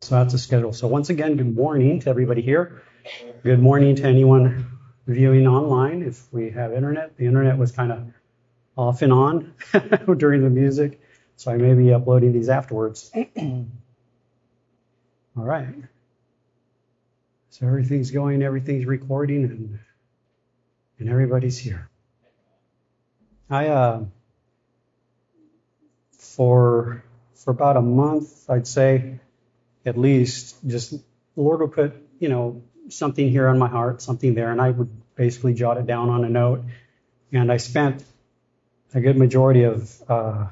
So that's the schedule. So once again, good morning to everybody here. Good morning to anyone viewing online. If we have internet, the internet was kind of off and on during the music, so I may be uploading these afterwards. All right. So everything's going, everything's recording, and and everybody's here. I uh, for for about a month, I'd say at least, just the Lord would put, you know, something here on my heart, something there, and I would basically jot it down on a note. And I spent a good majority of uh,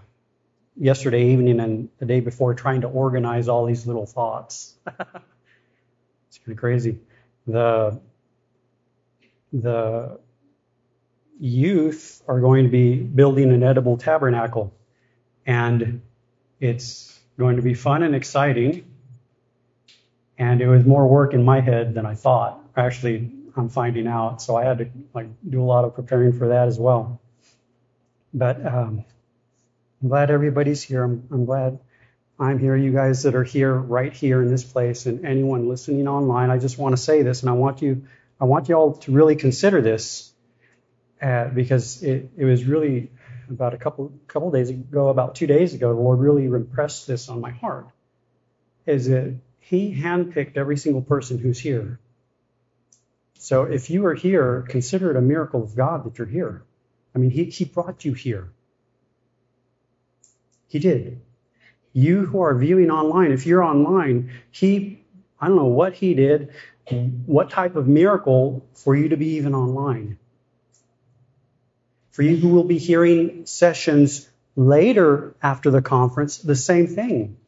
yesterday evening and the day before trying to organize all these little thoughts. it's kind of crazy. The the youth are going to be building an edible tabernacle, and it's going to be fun and exciting and it was more work in my head than I thought. Actually, I'm finding out, so I had to like do a lot of preparing for that as well. But um, I'm glad everybody's here. I'm, I'm glad I'm here. You guys that are here, right here in this place, and anyone listening online, I just want to say this, and I want you, I want you all to really consider this, uh, because it, it was really about a couple couple days ago, about two days ago, the Lord really impressed this on my heart. Is that he handpicked every single person who's here. So if you are here, consider it a miracle of God that you're here. I mean, he, he brought you here. He did. You who are viewing online, if you're online, he, I don't know what he did, what type of miracle for you to be even online. For you who will be hearing sessions later after the conference, the same thing.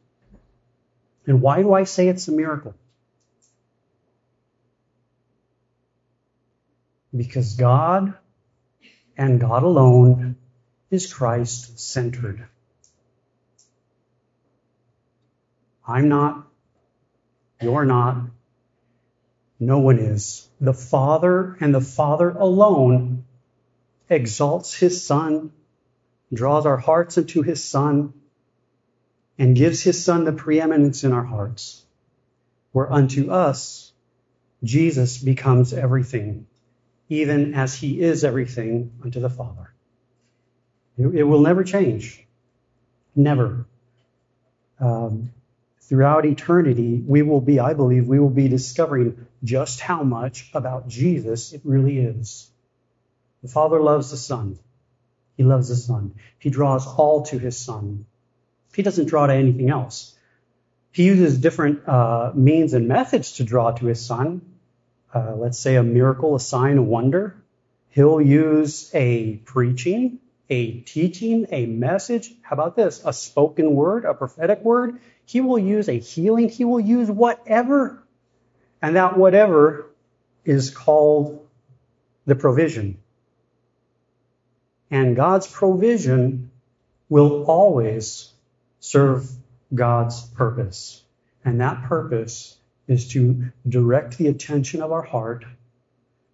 And why do I say it's a miracle? Because God and God alone is Christ centered. I'm not, you're not, no one is. The Father and the Father alone exalts His Son, draws our hearts into His Son, and gives his Son the preeminence in our hearts, where unto us Jesus becomes everything, even as he is everything unto the Father. It, will never change. Never. Um, throughout eternity, we will be, I believe, we will be discovering just how much about Jesus it really is. The Father loves the Son. He loves the Son. He draws all to his Son. He doesn't draw to anything else. He uses different uh, means and methods to draw to his son. Uh, let's say a miracle, a sign, a wonder. He'll use a preaching, a teaching, a message. How about this? A spoken word, a prophetic word. He will use a healing. He will use whatever. And that whatever is called the provision. And God's provision will always serve God's purpose. And that purpose is to direct the attention of our heart,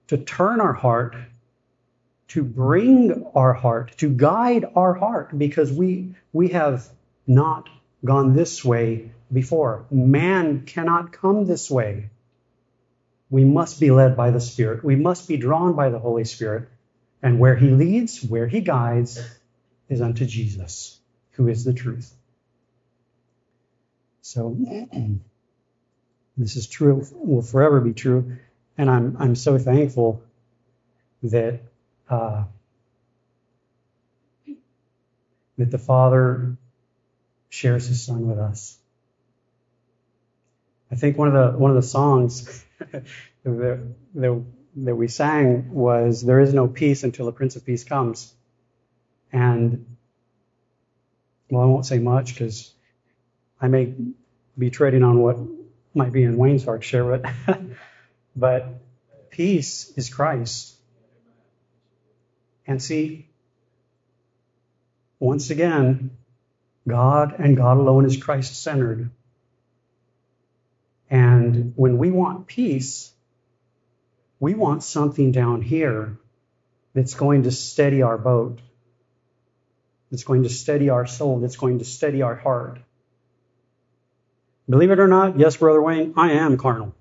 to turn our heart, to bring our heart, to guide our heart, because we, we have not gone this way before. Man cannot come this way. We must be led by the Spirit. We must be drawn by the Holy Spirit. And where He leads, where He guides, is unto Jesus, who is the truth. So this is true, will forever be true. And I'm, I'm so thankful that, uh, that the Father shares his son with us. I think one of the, one of the songs that, that, that we sang was, there is no peace until the Prince of Peace comes. And, well, I won't say much because I may be treading on what might be in Wayne's heart share, but, but peace is Christ. And see, once again, God and God alone is Christ centered. And when we want peace, we want something down here that's going to steady our boat, that's going to steady our soul, that's going to steady our heart. Believe it or not, yes, Brother Wayne, I am carnal.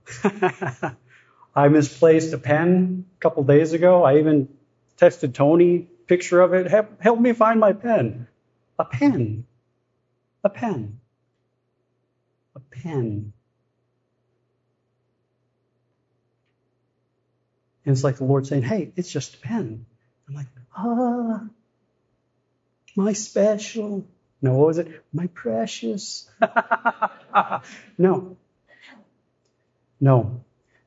I misplaced a pen a couple days ago. I even texted Tony picture of it. Help, help me find my pen. A pen. A pen. A pen. And it's like the Lord saying, hey, it's just a pen. I'm like, ah, my special. No, what was it? My precious. no. No.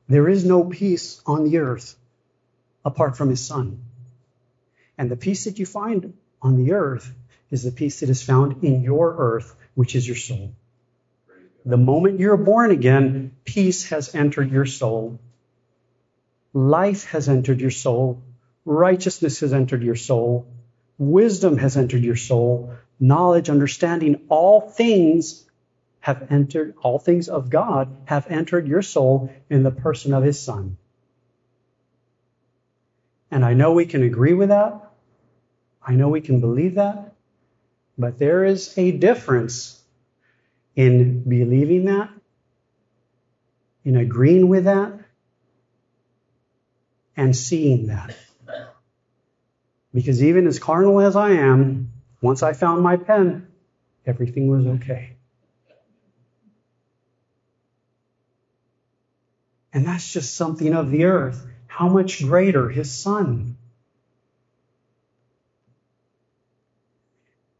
There is no peace on the earth apart from his son. And the peace that you find on the earth is the peace that is found in your earth, which is your soul. The moment you're born again, peace has entered your soul. Life has entered your soul. Righteousness has entered your soul. Wisdom has entered your soul. Knowledge, understanding, all things have entered, all things of God have entered your soul in the person of his son. And I know we can agree with that. I know we can believe that. But there is a difference in believing that, in agreeing with that, and seeing that. Because even as carnal as I am, once I found my pen, everything was okay. And that's just something of the earth. How much greater his son?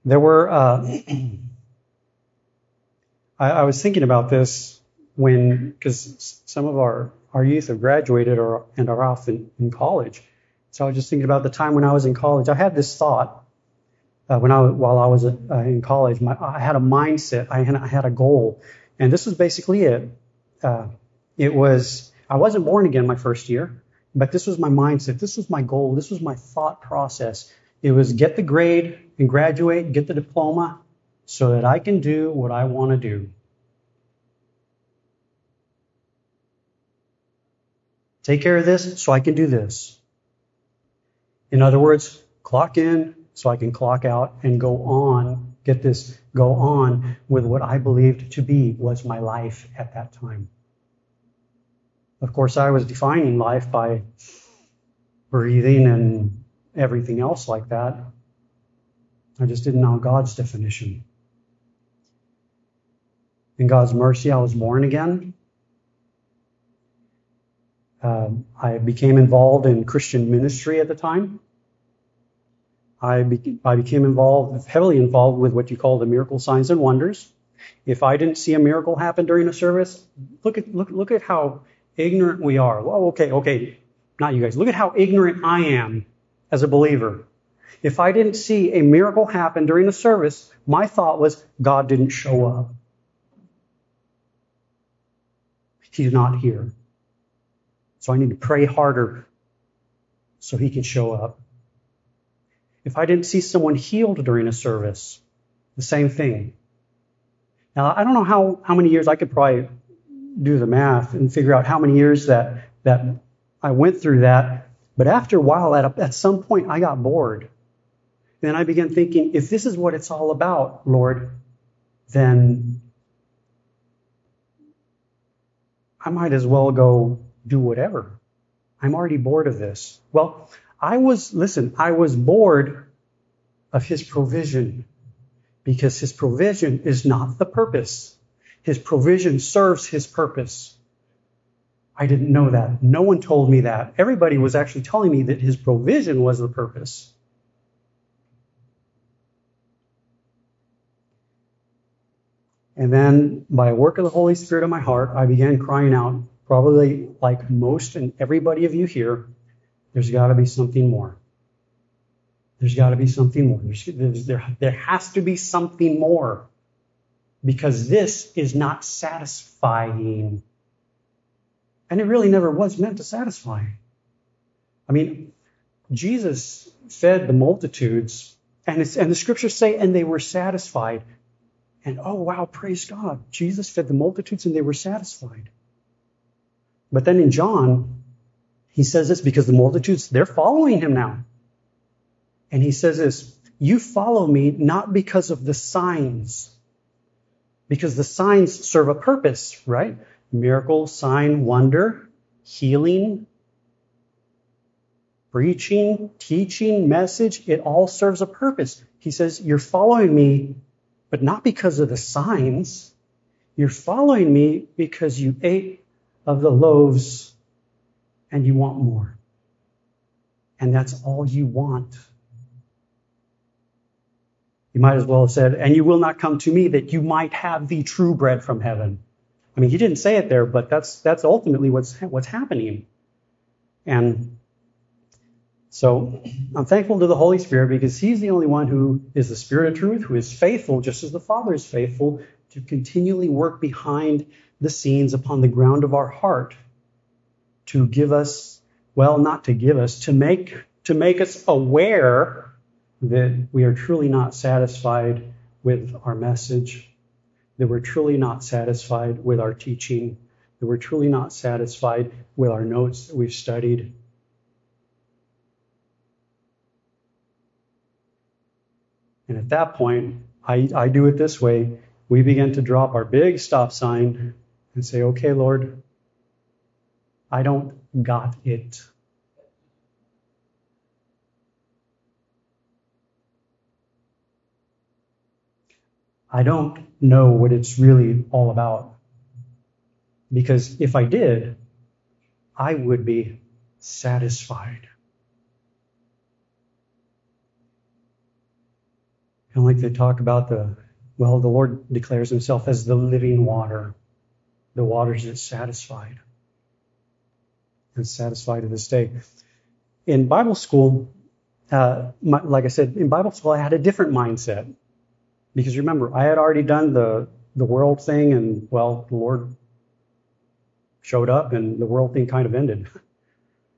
There were, uh, I, I, was thinking about this when, because some of our, our youth have graduated or, and are off in, in college. So I was just thinking about the time when I was in college. I had this thought uh, when I while I was uh, in college. My, I had a mindset. I had, I had a goal, and this was basically it. Uh, it was I wasn't born again my first year, but this was my mindset. This was my goal. This was my thought process. It was get the grade and graduate, get the diploma, so that I can do what I want to do. Take care of this so I can do this. In other words, clock in so I can clock out and go on, get this, go on with what I believed to be was my life at that time. Of course, I was defining life by breathing and everything else like that. I just didn't know God's definition. In God's mercy, I was born again. Um, I became involved in Christian ministry at the time. I, be- I became involved, heavily involved with what you call the miracle signs and wonders. If I didn't see a miracle happen during a service, look at look look at how ignorant we are. Well, okay, okay, not you guys. Look at how ignorant I am as a believer. If I didn't see a miracle happen during the service, my thought was God didn't show up. He's not here. So I need to pray harder so he can show up. If I didn't see someone healed during a service, the same thing. Now, I don't know how, how many years I could probably do the math and figure out how many years that, that I went through that. But after a while, at, a, at some point, I got bored. Then I began thinking, if this is what it's all about, Lord, then I might as well go do whatever. I'm already bored of this. Well, I was, listen, I was bored of his provision because his provision is not the purpose. His provision serves his purpose. I didn't know that. No one told me that. Everybody was actually telling me that his provision was the purpose. And then, by work of the Holy Spirit in my heart, I began crying out, probably like most and everybody of you here, there's got to be something more. There's got to be something more. There's, there, there has to be something more because this is not satisfying. And it really never was meant to satisfy. I mean, Jesus fed the multitudes, and, and the scriptures say, and they were satisfied. And oh, wow, praise God. Jesus fed the multitudes and they were satisfied. But then in John, he says this because the multitudes, they're following him now. And he says this, you follow me not because of the signs Because the signs serve a purpose, right? Miracle, sign, wonder, healing, preaching, teaching, message, it all serves a purpose. He says, You're following me, but not because of the signs. You're following me because you ate of the loaves and you want more. And that's all you want. You might as well have said, and you will not come to me that you might have the true bread from heaven. I mean, he didn't say it there, but that's, that's ultimately what's, what's happening. And so I'm thankful to the Holy Spirit because he's the only one who is the Spirit of truth, who is faithful, just as the Father is faithful, to continually work behind the scenes upon the ground of our heart to give us, well, not to give us, to make, to make us aware that we are truly not satisfied with our message, that we're truly not satisfied with our teaching, that we're truly not satisfied with our notes that we've studied. And at that point, I, I do it this way. We begin to drop our big stop sign and say, okay, Lord, I don't got it. I don't know what it's really all about. Because if I did, I would be satisfied. And like they talk about the, well, the Lord declares himself as the living water, the waters that satisfied. And satisfied to this day. In Bible school, uh, my, like I said, in Bible school, I had a different mindset. Because remember, I had already done the, the world thing, and well, the Lord showed up, and the world thing kind of ended.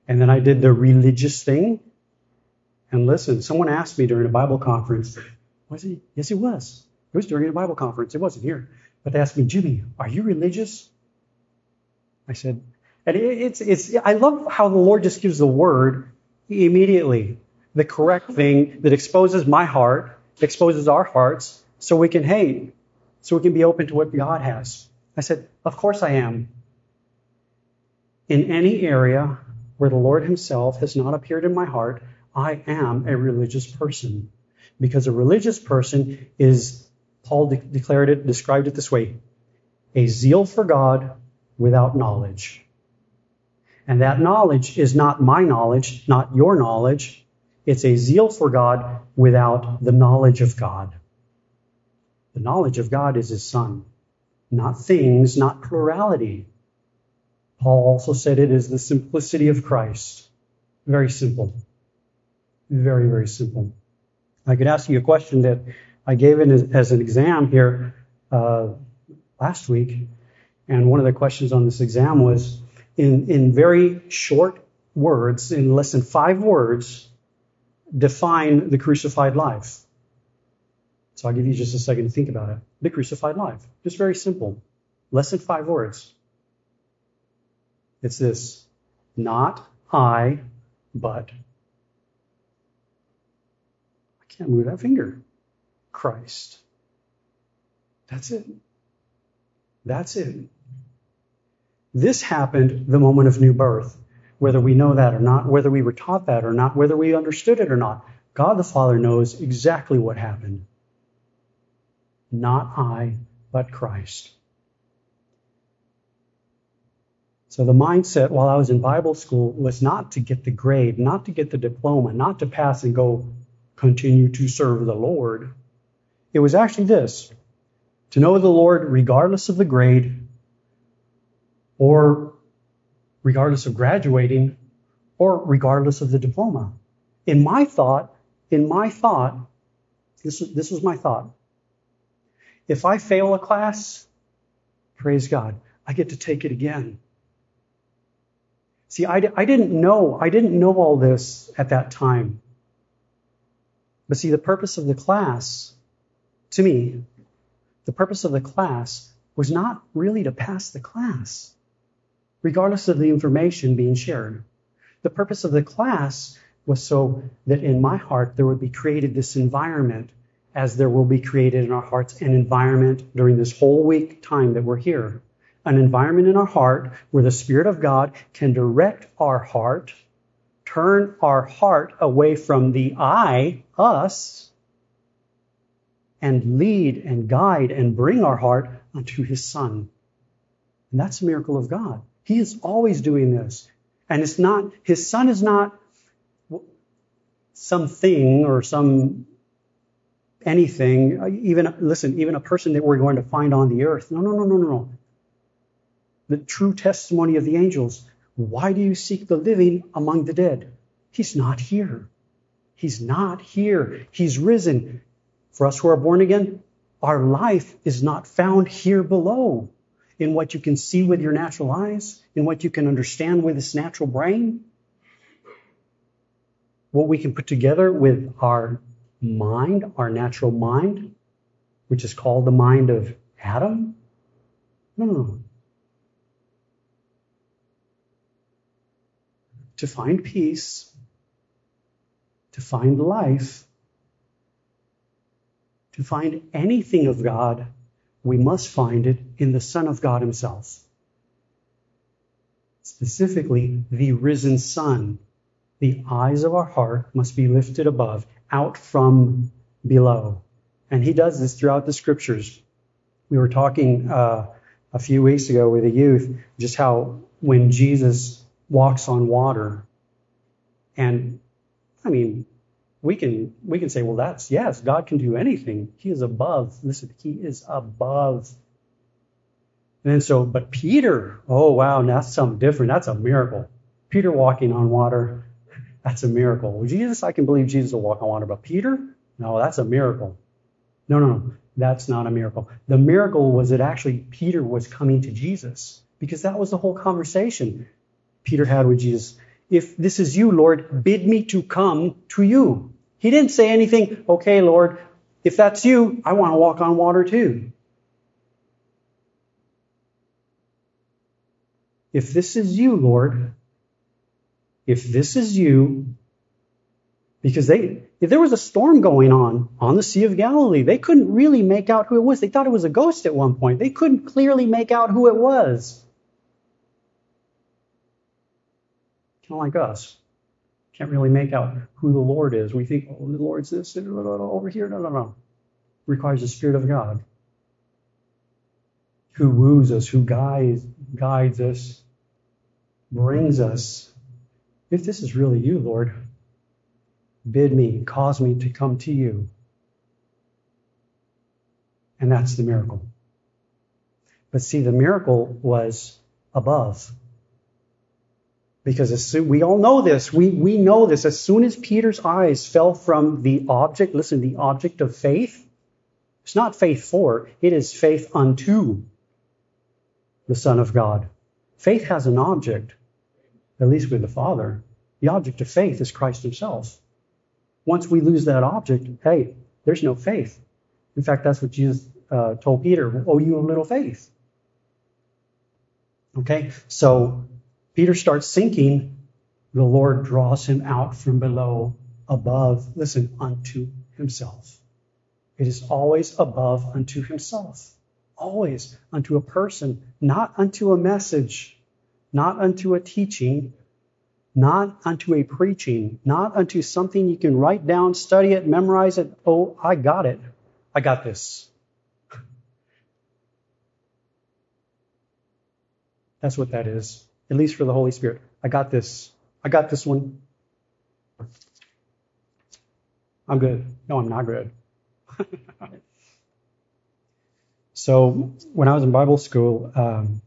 And then I did the religious thing. And listen, someone asked me during a Bible conference, was he? Yes, he was. It was during a Bible conference. It wasn't here. But they asked me, Jimmy, are you religious? I said, and it's, it's, I love how the Lord just gives the word immediately, the correct thing that exposes my heart, exposes our hearts, so we can, hey, so we can be open to what God has. I said, Of course I am. In any area where the Lord Himself has not appeared in my heart, I am a religious person. Because a religious person is, Paul de- declared it, described it this way a zeal for God without knowledge. And that knowledge is not my knowledge, not your knowledge. It's a zeal for God without the knowledge of God. The knowledge of God is his son, not things, not plurality. Paul also said it is the simplicity of Christ. Very simple. Very, very simple. I could ask you a question that I gave in as, as an exam here uh, last week. And one of the questions on this exam was in, in very short words, in less than five words, define the crucified life. So I'll give you just a second to think about it. The crucified life. Just very simple. Less than five words. It's this not I, but. I can't move that finger. Christ. That's it. That's it. This happened the moment of new birth. Whether we know that or not, whether we were taught that or not, whether we understood it or not, God the Father knows exactly what happened. Not I, but Christ. So the mindset while I was in Bible school was not to get the grade, not to get the diploma, not to pass and go continue to serve the Lord. It was actually this to know the Lord regardless of the grade or regardless of graduating or regardless of the diploma. In my thought, in my thought, this, this was my thought. If I fail a class, praise God, I get to take it again. See, I, I didn't know, I didn't know all this at that time. But see, the purpose of the class, to me, the purpose of the class was not really to pass the class, regardless of the information being shared. The purpose of the class was so that in my heart there would be created this environment as there will be created in our hearts an environment during this whole week time that we're here. An environment in our heart where the Spirit of God can direct our heart, turn our heart away from the I, us, and lead and guide and bring our heart unto His Son. And that's a miracle of God. He is always doing this. And it's not, His Son is not something or some anything, even, listen, even a person that we're going to find on the earth. No, no, no, no, no. No. The true testimony of the angels. Why do you seek the living among the dead? He's not here. He's not here. He's risen. For us who are born again, our life is not found here below in what you can see with your natural eyes, in what you can understand with this natural brain, what we can put together with our mind, our natural mind, which is called the mind of Adam? No, no, no. To find peace, to find life, to find anything of God, we must find it in the Son of God Himself. Specifically, the risen Son. The eyes of our heart must be lifted above out from below. And he does this throughout the scriptures. We were talking uh, a few weeks ago with a youth just how when Jesus walks on water, and I mean, we can we can say, well, that's yes, God can do anything. He is above. Listen, He is above. And so, but Peter, oh wow, that's something different. That's a miracle. Peter walking on water. That's a miracle. Jesus, I can believe Jesus will walk on water, but Peter? No, that's a miracle. No, no, no. That's not a miracle. The miracle was that actually Peter was coming to Jesus because that was the whole conversation Peter had with Jesus. If this is you, Lord, bid me to come to you. He didn't say anything, okay, Lord, if that's you, I want to walk on water too. If this is you, Lord, if this is you, because they, if there was a storm going on on the Sea of Galilee, they couldn't really make out who it was. They thought it was a ghost at one point. They couldn't clearly make out who it was. Kind of like us. Can't really make out who the Lord is. We think, oh, the Lord's this, over here. No, no, no. Requires the Spirit of God who woos us, who guides, guides us, brings us if this is really you, Lord, bid me, cause me to come to you. And that's the miracle. But see, the miracle was above. Because as soon, we all know this. We, we know this. As soon as Peter's eyes fell from the object, listen, the object of faith, it's not faith for, it is faith unto the Son of God. Faith has an object at least with the Father. The object of faith is Christ Himself. Once we lose that object, hey, there's no faith. In fact, that's what Jesus uh, told Peter, Oh, you have little faith. Okay, so Peter starts sinking. The Lord draws him out from below, above, listen, unto himself. It is always above unto himself. Always unto a person, not unto a message not unto a teaching, not unto a preaching, not unto something you can write down, study it, memorize it. Oh, I got it. I got this. That's what that is, at least for the Holy Spirit. I got this. I got this one. I'm good. No, I'm not good. so when I was in Bible school, um,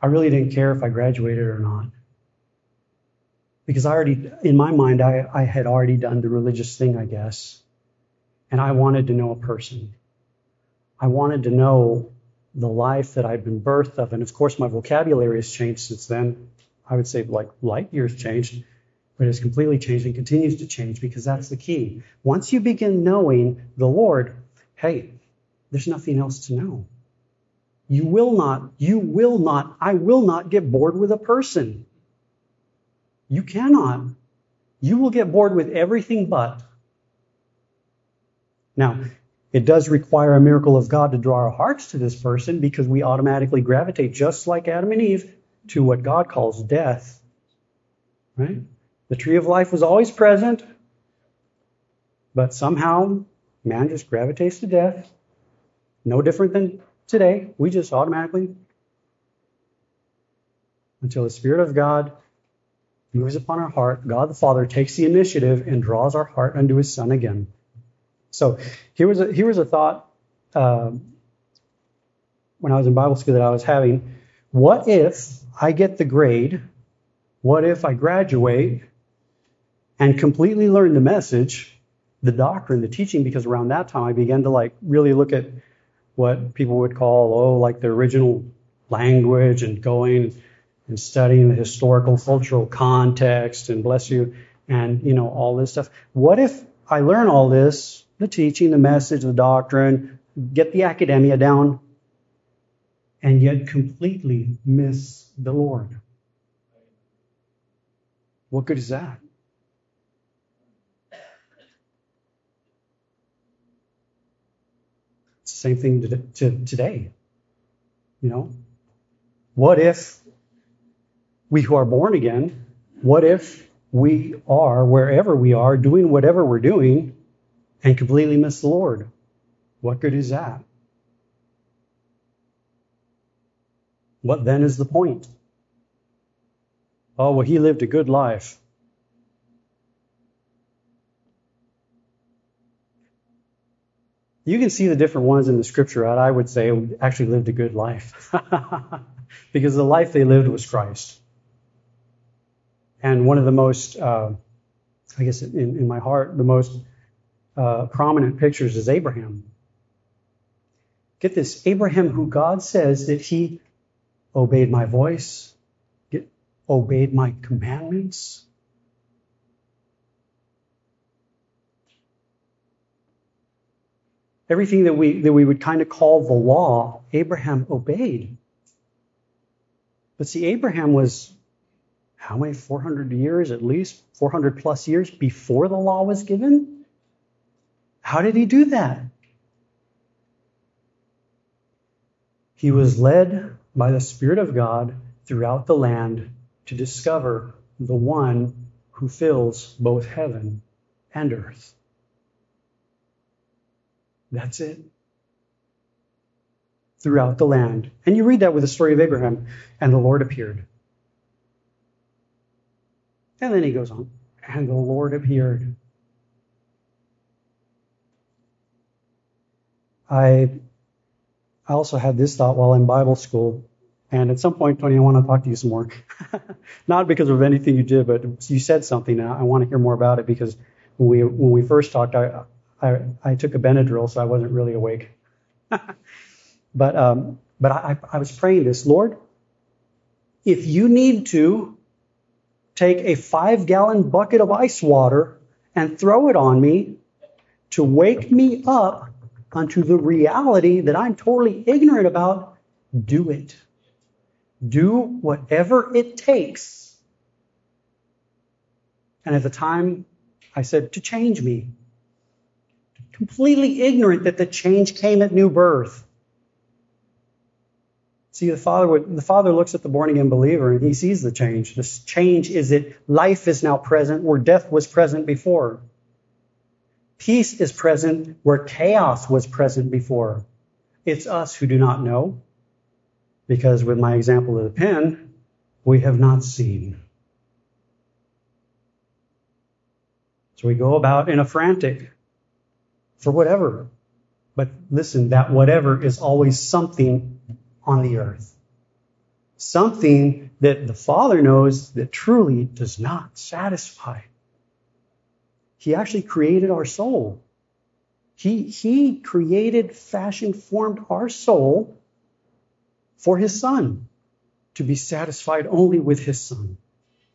I really didn't care if I graduated or not. Because I already, in my mind, I, I had already done the religious thing, I guess. And I wanted to know a person. I wanted to know the life that I'd been birthed of. And of course, my vocabulary has changed since then. I would say like light years changed, but it's completely changed and continues to change because that's the key. Once you begin knowing the Lord, hey, there's nothing else to know. You will not, you will not, I will not get bored with a person. You cannot. You will get bored with everything but. Now, it does require a miracle of God to draw our hearts to this person because we automatically gravitate, just like Adam and Eve, to what God calls death. Right? The tree of life was always present, but somehow man just gravitates to death. No different than today. We just automatically, until the Spirit of God moves upon our heart, God the Father takes the initiative and draws our heart unto His Son again. So here was a, here was a thought uh, when I was in Bible school that I was having. What if I get the grade? What if I graduate and completely learn the message, the doctrine, the teaching? Because around that time I began to like really look at what people would call, oh, like the original language and going and studying the historical cultural context and bless you and you know all this stuff. What if I learn all this the teaching, the message, the doctrine, get the academia down, and yet completely miss the Lord. What good is that? It's the same thing to, to today. You know? What if we who are born again, what if we are, wherever we are, doing whatever we're doing, and completely miss the Lord. What good is that? What then is the point? Oh, well, he lived a good life. You can see the different ones in the scripture, right? I would say actually lived a good life. because the life they lived was Christ. And one of the most, uh, I guess in, in my heart, the most uh, prominent pictures is Abraham. Get this Abraham, who God says that he obeyed my voice, obeyed my commandments. Everything that we, that we would kind of call the law, Abraham obeyed. But see, Abraham was how many? 400 years at least? 400 plus years before the law was given? How did he do that? He was led by the Spirit of God throughout the land to discover the one who fills both heaven and earth. That's it. Throughout the land. And you read that with the story of Abraham, and the Lord appeared. And then he goes on, and the Lord appeared. I I also had this thought while in Bible school, and at some point, Tony, I want to talk to you some more. Not because of anything you did, but you said something, and I want to hear more about it because when we when we first talked, I I, I took a Benadryl, so I wasn't really awake. but um, but I, I was praying this, Lord, if you need to take a five gallon bucket of ice water and throw it on me to wake me up unto the reality that I'm totally ignorant about, do it. Do whatever it takes. And at the time, I said, to change me. Completely ignorant that the change came at new birth. See, the father would, the father looks at the born again believer and he sees the change. This change is that life is now present where death was present before. Peace is present where chaos was present before. It's us who do not know, because with my example of the pen, we have not seen. So we go about in a frantic for whatever. But listen, that whatever is always something on the earth. Something that the Father knows that truly does not satisfy. He actually created our soul. He, he created, fashioned, formed our soul for his son to be satisfied only with his son.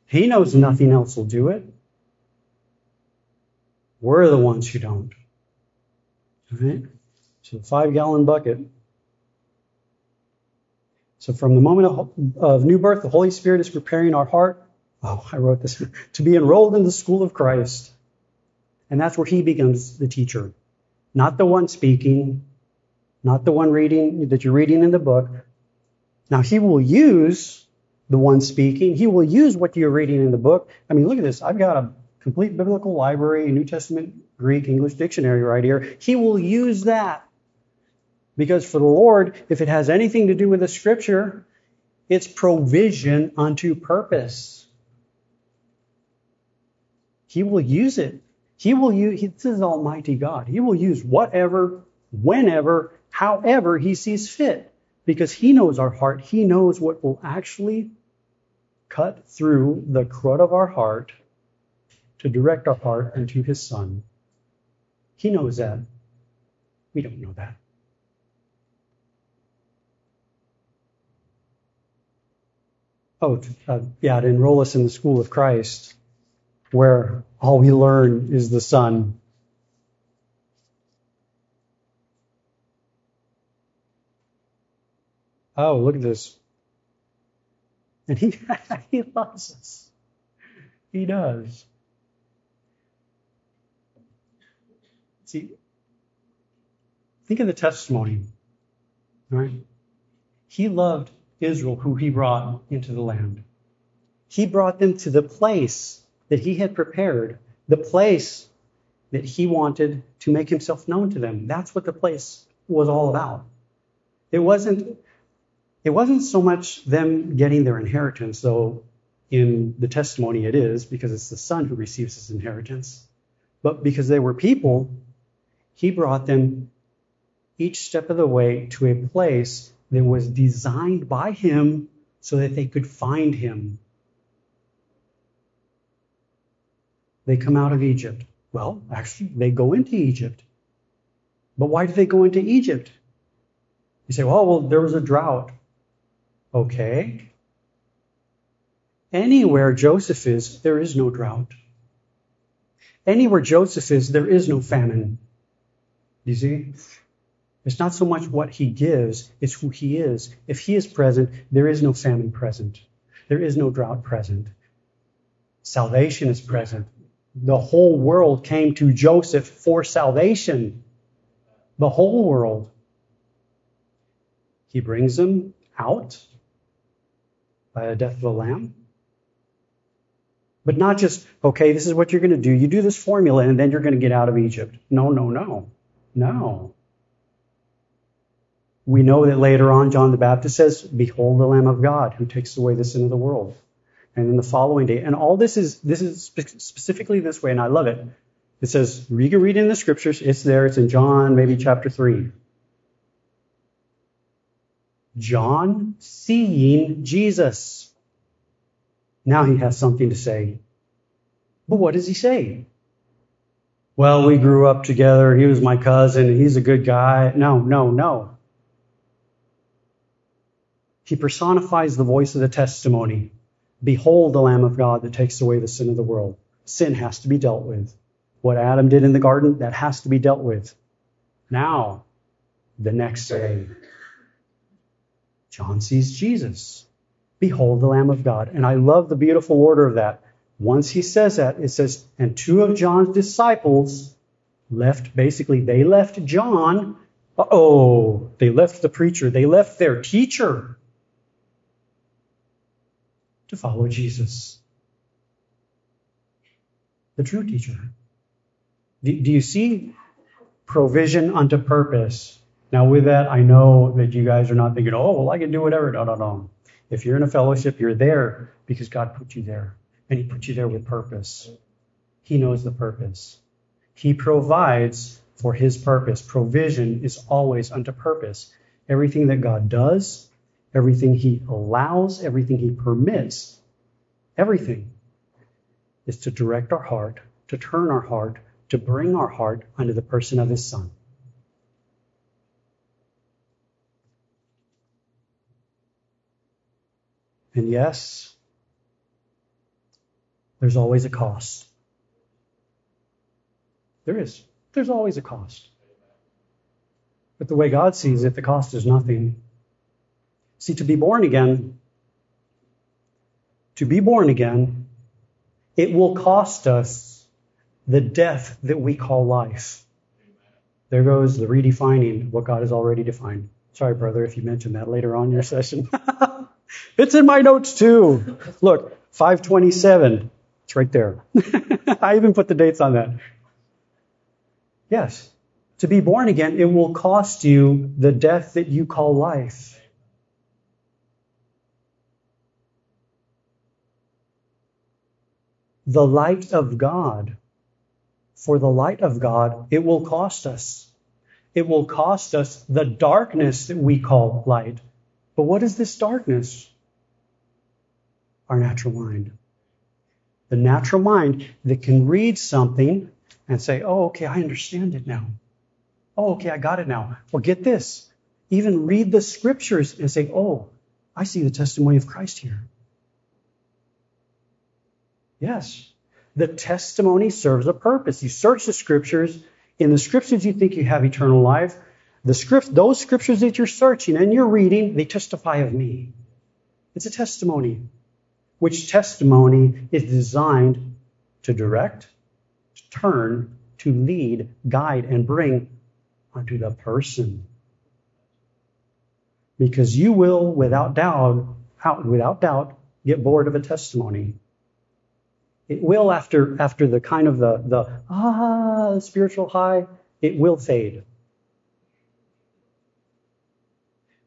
He knows nothing else will do it. We're the ones who don't. Right? So the five gallon bucket. So from the moment of new birth, the Holy Spirit is preparing our heart. Oh, I wrote this to be enrolled in the school of Christ. And that's where he becomes the teacher. not the one speaking, not the one reading that you're reading in the book. Now, he will use the one speaking. He will use what you're reading in the book. I mean, look at this. I've got a complete biblical library, New Testament, Greek, English dictionary right here. He will use that. Because for the Lord, if it has anything to do with the scripture, it's provision unto purpose. He will use it. He will use, this is Almighty God. He will use whatever, whenever, however He sees fit. Because He knows our heart. He knows what will actually cut through the crud of our heart to direct our heart unto His Son. He knows that. We don't know that. Oh, uh, yeah, to enroll us in the school of Christ, where all we learn is the Son. Oh, look at this. And he, he loves us. He does. See, think of the testimony, right? He loved Israel, who he brought into the land. He brought them to the place that he had prepared, the place that he wanted to make himself known to them. That's what the place was all about. It wasn't it wasn't so much them getting their inheritance, though in the testimony it is, because it's the son who receives his inheritance, but because they were people he brought them each step of the way to a place that was designed by Him so that they could find Him. They come out of Egypt. Well, actually, they go into Egypt. But why did they go into Egypt? You say, well, well, there was a drought. Okay. Anywhere Joseph is, there is no drought. Anywhere Joseph is, there is no famine. You see? It's not so much what he gives, it's who he is. If he is present, there is no famine present. There is no drought present. Salvation is present. The whole world came to Joseph for salvation. The whole world. He brings them out by the death of the lamb. But not just, okay, this is what you're going to do. You do this formula and then you're going to get out of Egypt. No, no, no. No. We know that later on, John the Baptist says, Behold the Lamb of God who takes away the sin of the world. And in the following day, and all this is this is specifically this way, and I love it. It says, can read in the scriptures, it's there, it's in John, maybe chapter 3. John seeing Jesus. Now he has something to say. But what does he say? Well, we grew up together. He was my cousin. He's a good guy. No, no, no. He personifies the voice of the testimony. Behold the Lamb of God that takes away the sin of the world. Sin has to be dealt with. What Adam did in the garden, that has to be dealt with. Now, the next day, John sees Jesus. Behold the Lamb of God. And I love the beautiful order of that. Once he says that, it says, and two of John's disciples left, basically, they left John. Oh, they left the preacher. They left their teacher to follow Jesus. The true teacher. Do, do you see provision unto purpose? Now, with that, I know that you guys are not thinking, oh, well, I can do whatever. No, no, no. If you're in a fellowship, you're there because God put you there and He put you there with purpose. He knows the purpose. He provides for His purpose. Provision is always unto purpose. Everything that God does, everything He allows, everything He permits, everything is to direct our heart, to turn our heart, to bring our heart unto the person of His Son. And yes, there's always a cost. There is. There's always a cost. But the way God sees it, the cost is nothing. See, to be born again, to be born again, it will cost us the death that we call life. There goes the redefining what God has already defined. Sorry, brother, if you mentioned that later on in your session. it's in my notes too. Look, 527. It's right there. I even put the dates on that. Yes. To be born again, it will cost you the death that you call life. The light of God. For the light of God, it will cost us. It will cost us the darkness that we call light. But what is this darkness? Our natural mind. The natural mind that can read something and say, oh, okay, I understand it now. Oh, okay, I got it now. Or get this. Even read the scriptures and say, oh, I see the testimony of Christ here. Yes. The testimony serves a purpose. You search the scriptures. In the scriptures, you think you have eternal life. The script, those scriptures that you're searching and you're reading, they testify of me. It's a testimony, which testimony is designed to direct, to turn, to lead, guide, and bring unto the person. Because you will, without doubt, without doubt, get bored of a testimony. It will after after the kind of the the ah spiritual high, it will fade.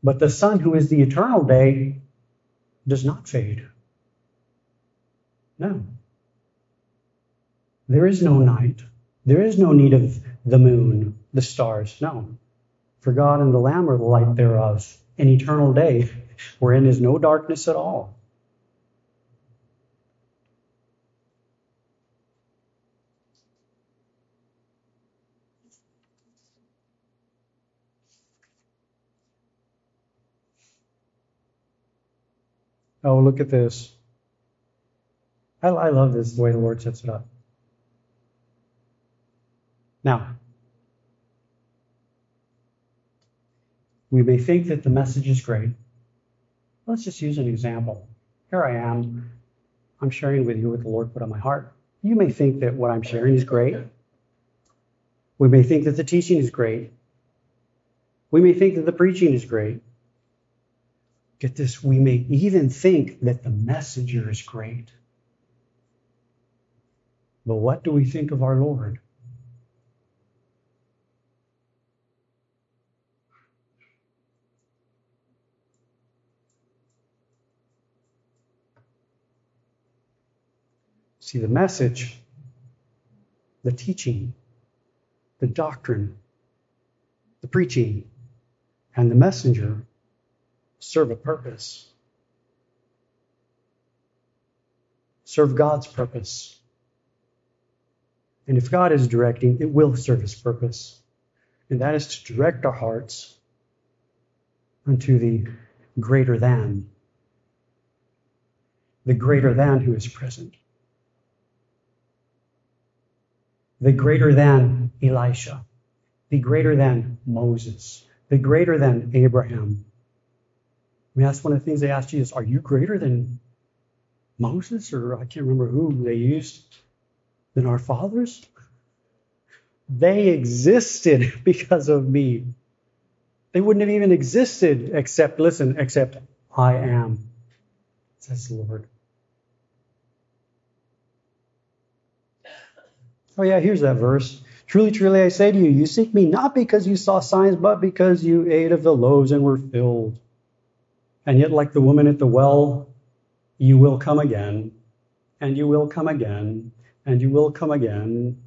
But the son who is the eternal day does not fade. No. There is no night. There is no need of the moon, the stars. No. For God and the Lamb are the light thereof, an eternal day wherein is no darkness at all. Oh, look at this. I, I love this, the way the Lord sets it up. Now, we may think that the message is great. Let's just use an example. Here I am. I'm sharing with you what the Lord put on my heart. You may think that what I'm sharing is great. We may think that the teaching is great. We may think that the preaching is great. Get this, we may even think that the messenger is great. But what do we think of our Lord? See, the message, the teaching, the doctrine, the preaching, and the messenger serve a purpose. Serve God's purpose. And if God is directing, it will serve his purpose. And that is to direct our hearts unto the greater than. The greater than who is present. The greater than Elisha. The greater than Moses. The greater than Abraham. I mean, that's one of the things they asked Jesus, are you greater than Moses? Or I can't remember who they used than our fathers. They existed because of me. They wouldn't have even existed except, listen, except I am, says the Lord. Oh, yeah, here's that verse. Truly, truly, I say to you, you seek me not because you saw signs, but because you ate of the loaves and were filled. And yet, like the woman at the well, you will come again, and you will come again, and you will come again,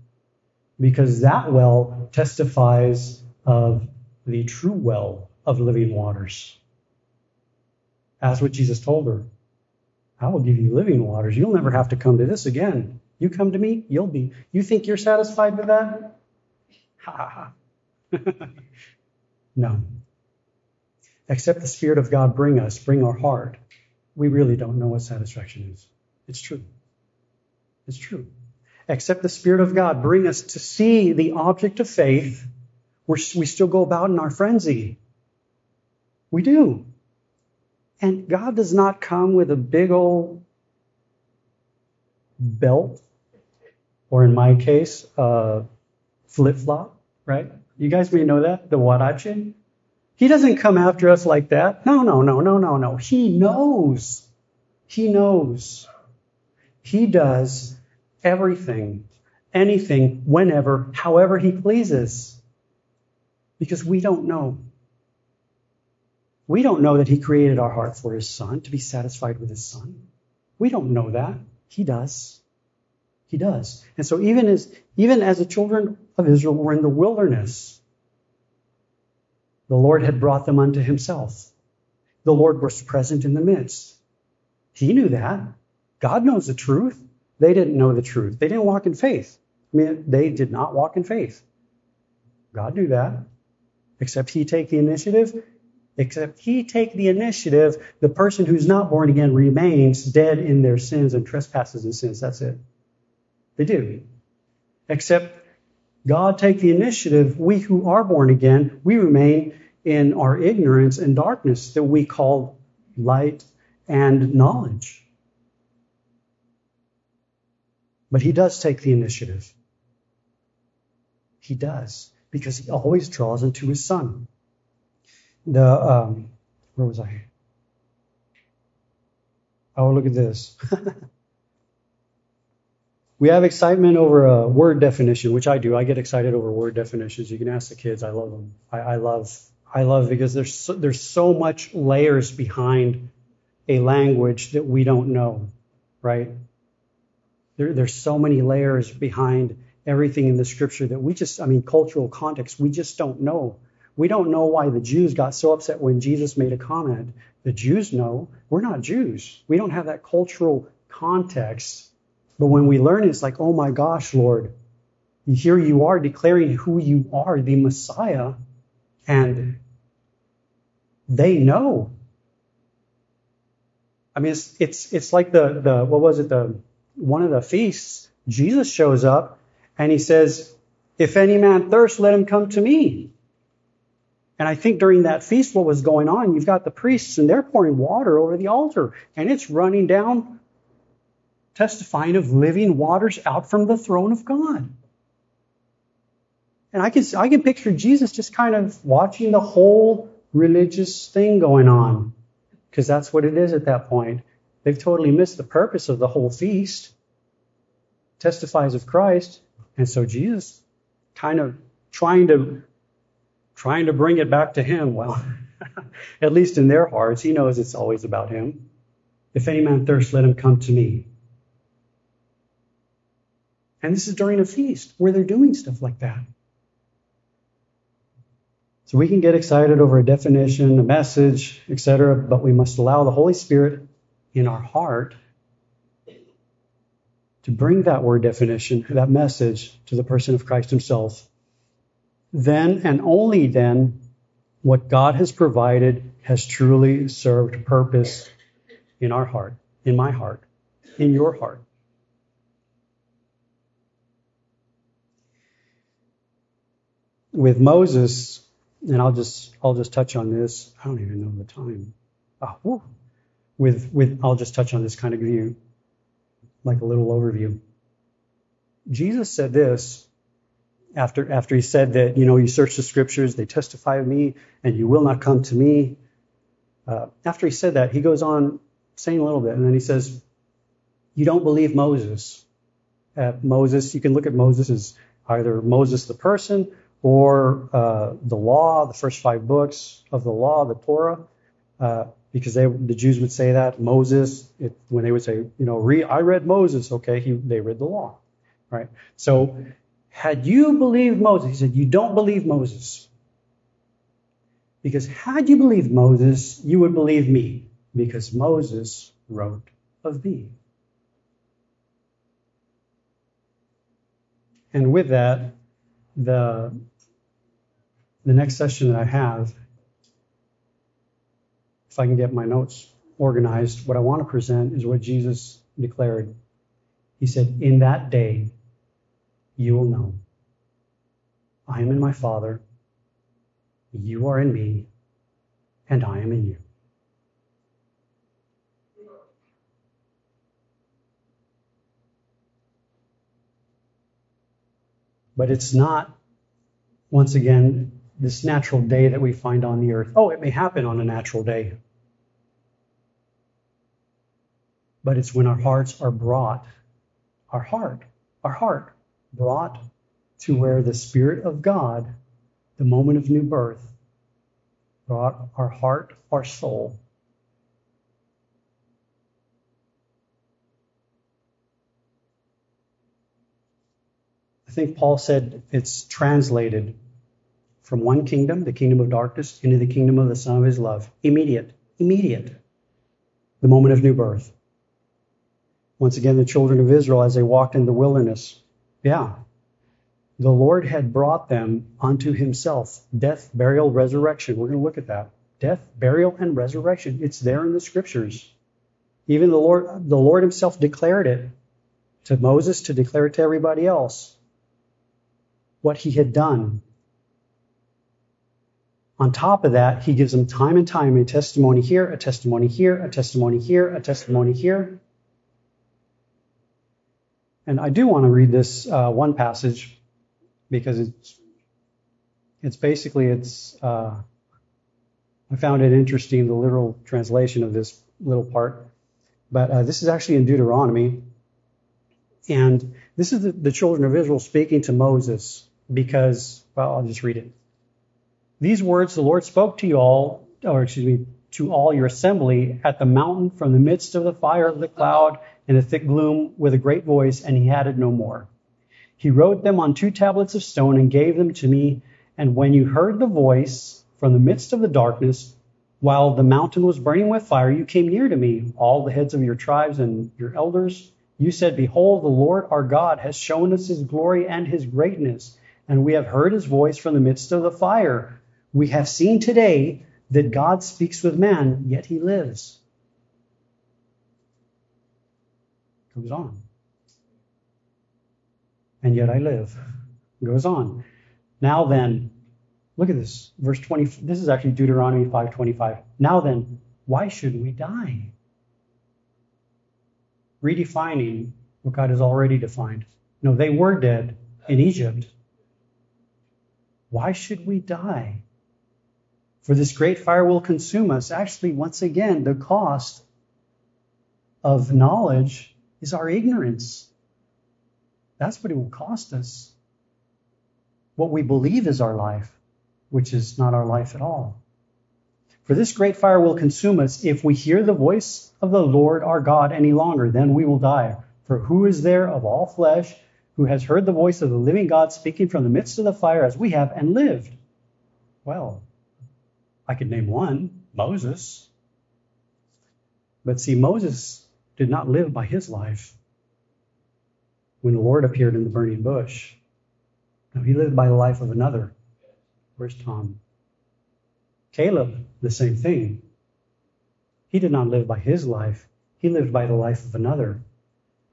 because that well testifies of the true well of living waters. That's what Jesus told her. I will give you living waters. You'll never have to come to this again. You come to me, you'll be. You think you're satisfied with that? Ha ha ha. no except the Spirit of God bring us, bring our heart, we really don't know what satisfaction is. It's true. It's true. Except the Spirit of God bring us to see the object of faith, we still go about in our frenzy. We do. And God does not come with a big old belt, or in my case, a flip flop, right? You guys may know that, the huarache. He doesn't come after us like that. No, no, no, no, no, no. He knows. He knows. He does everything, anything, whenever, however he pleases. Because we don't know. We don't know that he created our heart for his son, to be satisfied with his son. We don't know that. He does. He does. And so even as, even as the children of Israel were in the wilderness, the Lord had brought them unto himself. The Lord was present in the midst. He knew that. God knows the truth. They didn't know the truth. They didn't walk in faith. I mean, they did not walk in faith. God knew that. Except he take the initiative. Except he take the initiative, the person who's not born again remains dead in their sins and trespasses and sins. That's it. They do. Except God take the initiative. We who are born again, we remain in our ignorance and darkness that we call light and knowledge. But he does take the initiative. He does, because he always draws into his son. The um, where was I? Oh, look at this. we have excitement over a word definition, which I do. I get excited over word definitions. You can ask the kids. I love them. I, I love. I love because there's so, there's so much layers behind a language that we don't know, right? There, there's so many layers behind everything in the scripture that we just, I mean, cultural context, we just don't know. We don't know why the Jews got so upset when Jesus made a comment. The Jews know we're not Jews. We don't have that cultural context. But when we learn, it's like, oh my gosh, Lord, here you are declaring who you are, the Messiah, and they know. I mean, it's it's it's like the the what was it the one of the feasts, Jesus shows up and he says, If any man thirst, let him come to me. And I think during that feast, what was going on, you've got the priests and they're pouring water over the altar and it's running down, testifying of living waters out from the throne of God. And I can, I can picture Jesus just kind of watching the whole religious thing going on because that's what it is at that point. They've totally missed the purpose of the whole feast. Testifies of Christ. And so Jesus kind of trying to trying to bring it back to him. Well, at least in their hearts, he knows it's always about him. If any man thirst, let him come to me. And this is during a feast where they're doing stuff like that. So we can get excited over a definition, a message, etc., but we must allow the Holy Spirit in our heart to bring that word definition, that message to the person of Christ himself. Then and only then, what God has provided has truly served purpose in our heart, in my heart, in your heart. With Moses, and I'll just I'll just touch on this. I don't even know the time. Oh, with, with, I'll just touch on this kind of view, like a little overview. Jesus said this after, after he said that, you know, you search the scriptures, they testify of me, and you will not come to me. Uh, after he said that, he goes on saying a little bit, and then he says, you don't believe Moses. Uh, Moses, you can look at Moses as either Moses the person or uh, the law, the first five books of the law, the Torah. Uh, because they, the Jews would say that Moses, it, when they would say, you know, re, I read Moses, okay, he, they read the law, right? So, had you believed Moses, he said, you don't believe Moses. Because had you believed Moses, you would believe me, because Moses wrote of me. And with that, the, the next session that I have if I can get my notes organized, what I want to present is what Jesus declared. He said, In that day, you will know I am in my Father, you are in me, and I am in you. But it's not once again, this natural day that we find on the earth. Oh, it may happen on a natural day. But it's when our hearts are brought, our heart, our heart, brought to where the Spirit of God, the moment of new birth, brought our heart, our soul. I think Paul said it's translated from one kingdom, the kingdom of darkness, into the kingdom of the Son of his love. Immediate. Immediate. The moment of new birth. Once again, the children of Israel, as they walked in the wilderness, yeah, the Lord had brought them unto himself. Death, burial, resurrection. We're going to look at that. Death, burial, and resurrection. It's there in the scriptures. Even the Lord, the Lord himself declared it to Moses to declare it to everybody else. What he had done. On top of that, he gives them time and time a testimony here, a testimony here, a testimony here, a testimony here. And I do want to read this uh, one passage because it's it's basically it's uh, I found it interesting the literal translation of this little part, but uh, this is actually in Deuteronomy, and this is the, the children of Israel speaking to Moses because well I'll just read it. These words the Lord spoke to you all, or excuse me, to all your assembly at the mountain from the midst of the fire of the cloud and the thick gloom with a great voice, and he added no more. He wrote them on two tablets of stone and gave them to me. And when you heard the voice from the midst of the darkness, while the mountain was burning with fire, you came near to me, all the heads of your tribes and your elders. You said, Behold, the Lord our God has shown us his glory and his greatness, and we have heard his voice from the midst of the fire. We have seen today that God speaks with man, yet he lives. Goes on and yet I live. Goes on. Now then, look at this, verse 20. This is actually Deuteronomy 5:25. Now then, why should we die? Redefining what God has already defined. No, they were dead in Egypt. Why should we die? For this great fire will consume us. Actually, once again, the cost of knowledge is our ignorance. That's what it will cost us. What we believe is our life, which is not our life at all. For this great fire will consume us if we hear the voice of the Lord our God any longer, then we will die. For who is there of all flesh who has heard the voice of the living God speaking from the midst of the fire as we have and lived? Well, I could name one Moses. But see, Moses did not live by his life when the Lord appeared in the burning bush. Now, he lived by the life of another. Where's Tom? Caleb, the same thing. He did not live by his life, he lived by the life of another.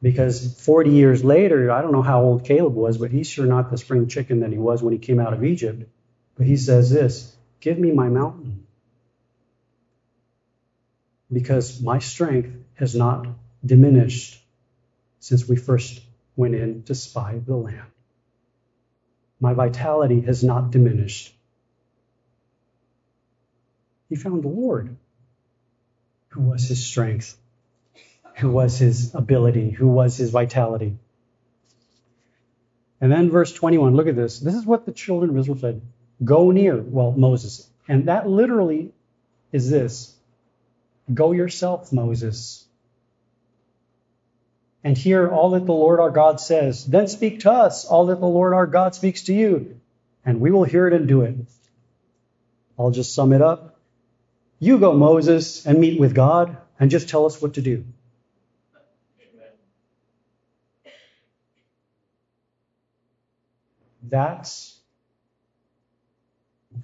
Because 40 years later, I don't know how old Caleb was, but he's sure not the spring chicken that he was when he came out of Egypt. But he says this Give me my mountain. Because my strength has not diminished since we first went in to spy the land. My vitality has not diminished. He found the Lord, who was his strength, who was his ability, who was his vitality. And then verse 21, look at this. This is what the children of Israel said Go near, well, Moses. And that literally is this Go yourself, Moses and hear all that the Lord our God says. Then speak to us all that the Lord our God speaks to you, and we will hear it and do it. I'll just sum it up. You go, Moses, and meet with God, and just tell us what to do. That's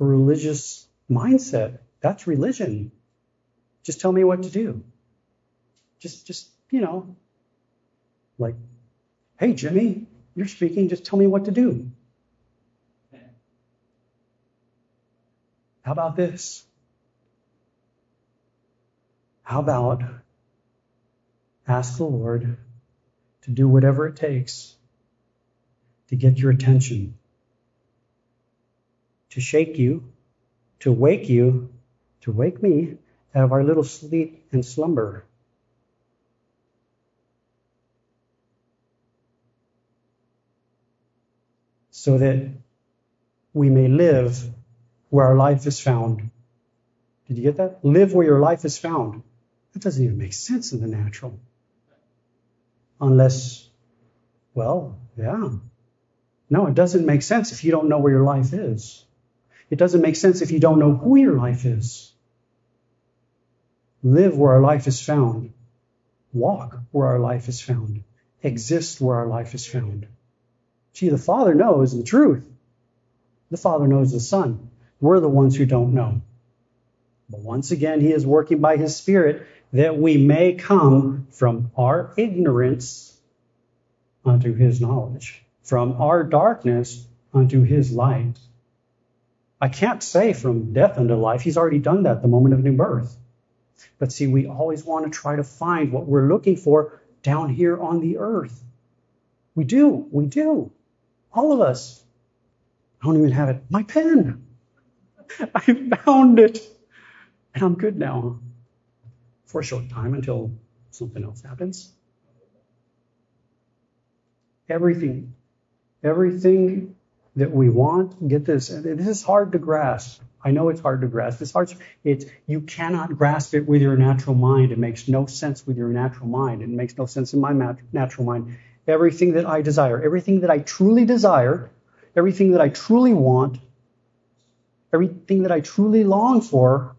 a religious mindset. That's religion. Just tell me what to do. Just, just, you know, like, hey, Jimmy, you're speaking, just tell me what to do. How about this? How about ask the Lord to do whatever it takes to get your attention? to shake you, to wake you, to wake me out of our little sleep and slumber. So that we may live where our life is found. Did you get that? Live where your life is found. That doesn't even make sense in the natural. Unless, well, yeah. No, it doesn't make sense if you don't know where your life is. It doesn't make sense if you don't know who your life is. Live where our life is found. Walk where our life is found. Exist where our life is found. See, the Father knows the truth. The Father knows the Son. We're the ones who don't know. But once again, He is working by His Spirit that we may come from our ignorance unto His knowledge, from our darkness unto His light. I can't say from death unto life. He's already done that the moment of new birth. But see, we always want to try to find what we're looking for down here on the earth. We do. We do. All of us. I don't even have it. My pen. I found it. And I'm good now for a short time until something else happens. Everything, everything that we want, get this, this is hard to grasp. I know it's hard to grasp. It's hard. It's, you cannot grasp it with your natural mind. It makes no sense with your natural mind. It makes no sense in my natural mind. Everything that I desire, everything that I truly desire, everything that I truly want, everything that I truly long for,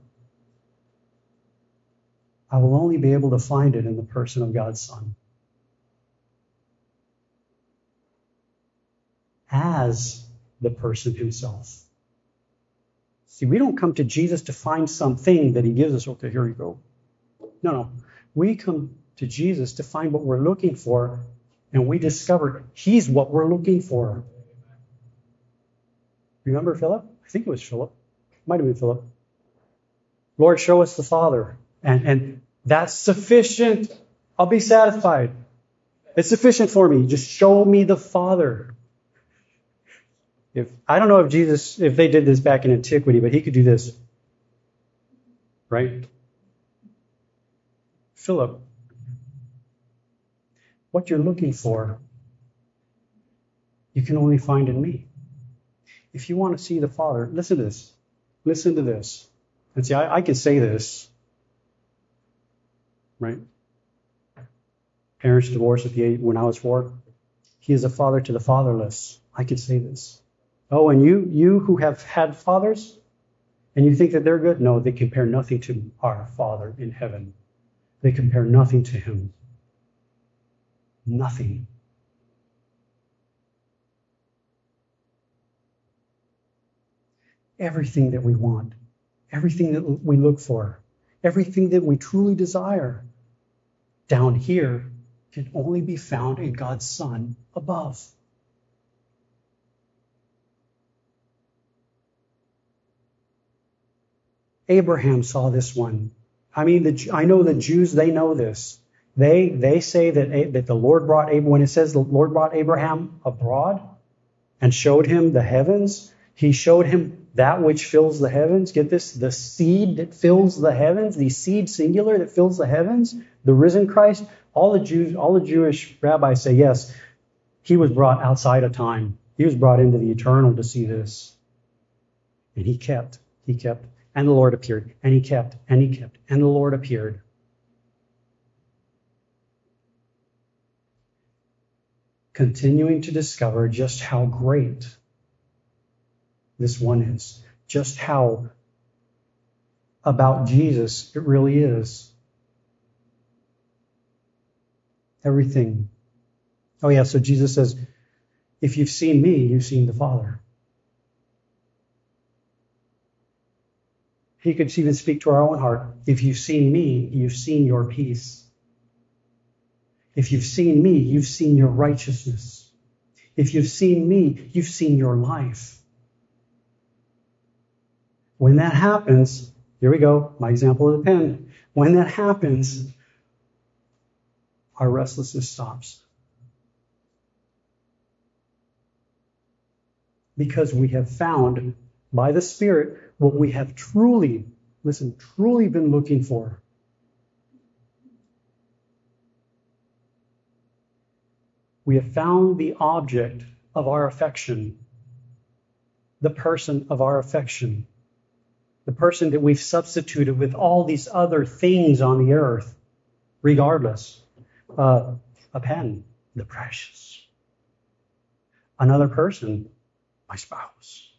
I will only be able to find it in the person of God's Son. As the person himself. See, we don't come to Jesus to find something that he gives us. Okay, here you go. No, no. We come to Jesus to find what we're looking for, and we discover he's what we're looking for. Remember Philip? I think it was Philip. Might have been Philip. Lord, show us the Father. And, and that's sufficient. I'll be satisfied. It's sufficient for me. Just show me the Father. If I don't know if Jesus, if they did this back in antiquity, but he could do this, right? Philip, what you're looking for, you can only find in me. If you want to see the Father, listen to this. Listen to this. And see, I, I can say this, right? Parents divorced at the age when I was four. He is a father to the fatherless. I can say this. Oh, and you, you who have had fathers, and you think that they're good? No, they compare nothing to our Father in heaven. They compare nothing to Him. Nothing. Everything that we want, everything that we look for, everything that we truly desire down here can only be found in God's Son above. Abraham saw this one. I mean, the, I know the Jews, they know this. They, they say that, that the Lord brought, Abraham, when it says the Lord brought Abraham abroad and showed him the heavens, he showed him that which fills the heavens. Get this, the seed that fills the heavens, the seed singular that fills the heavens, the risen Christ. All the Jews, all the Jewish rabbis say, yes, he was brought outside of time. He was brought into the eternal to see this. And he kept, he kept and the Lord appeared, and he kept, and he kept, and the Lord appeared. Continuing to discover just how great this one is, just how about Jesus it really is. Everything. Oh, yeah, so Jesus says, if you've seen me, you've seen the Father. He could even speak to our own heart. If you've seen me, you've seen your peace. If you've seen me, you've seen your righteousness. If you've seen me, you've seen your life. When that happens, here we go, my example of the pen. When that happens, our restlessness stops. Because we have found by the Spirit what we have truly, listen, truly been looking for. We have found the object of our affection, the person of our affection, the person that we've substituted with all these other things on the earth, regardless. Uh, a pen, the precious. Another person, my spouse.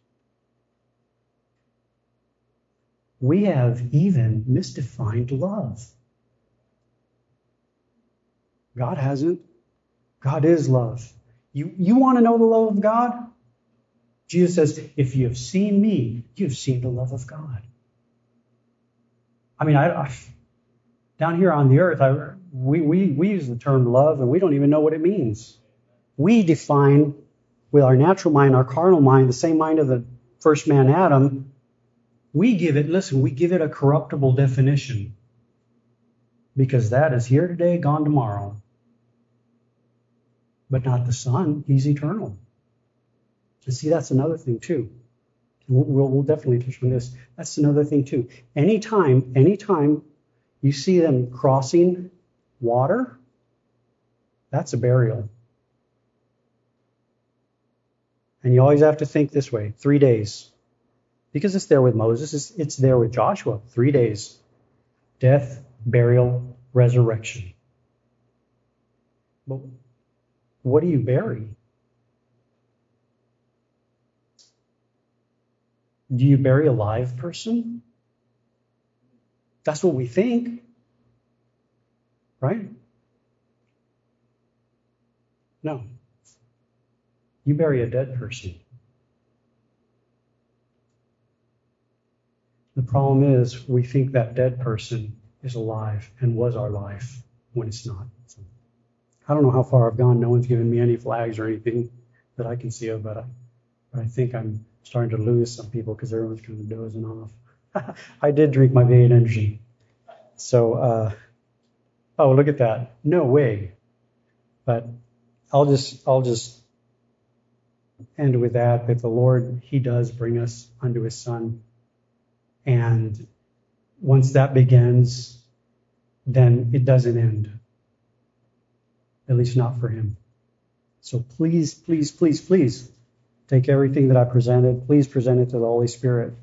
We have even misdefined love. God hasn't. God is love. You, you want to know the love of God? Jesus says, if you have seen me, you've seen the love of God. I mean, I, I down here on the earth, I, we, we, we use the term love and we don't even know what it means. We define with our natural mind, our carnal mind, the same mind of the first man Adam, we give it, listen, we give it a corruptible definition because that is here today, gone tomorrow but not the Son. He's eternal. And see, that's another thing too. We'll, we'll, we'll definitely touch on this. That's another thing too. Anytime, anytime you see them crossing water, that's a burial. And you always have to think this way three days. Because it's there with Moses, it's, it's there with Joshua. Three days death, burial, resurrection. But what do you bury? Do you bury a live person? That's what we think. Right? No. You bury a dead person. The problem is, we think that dead person is alive and was our life when it's not. I don't know how far I've gone. No one's given me any flags or anything that I can see of, but I, but I think I'm starting to lose some people because everyone's kind of dozing off. I did drink my V8 energy. So, uh, oh, look at that. No way. But I'll just, I'll just end with that, that the Lord, He does bring us unto His Son. And once that begins, then it doesn't end at least not for him. So please, please, please, please take everything that I presented. Please present it to the Holy Spirit.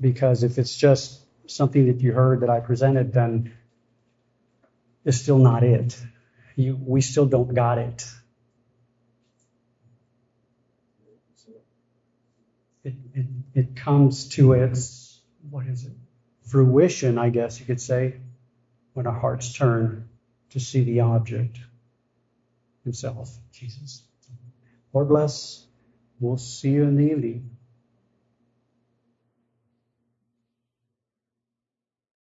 Because if it's just something that you heard that I presented, then it's still not it. You, we still don't got it. It, it, it comes to its, what is it? Fruition, I guess you could say, when our hearts turn to see the object himself, Jesus. Lord bless. We'll see you in the evening.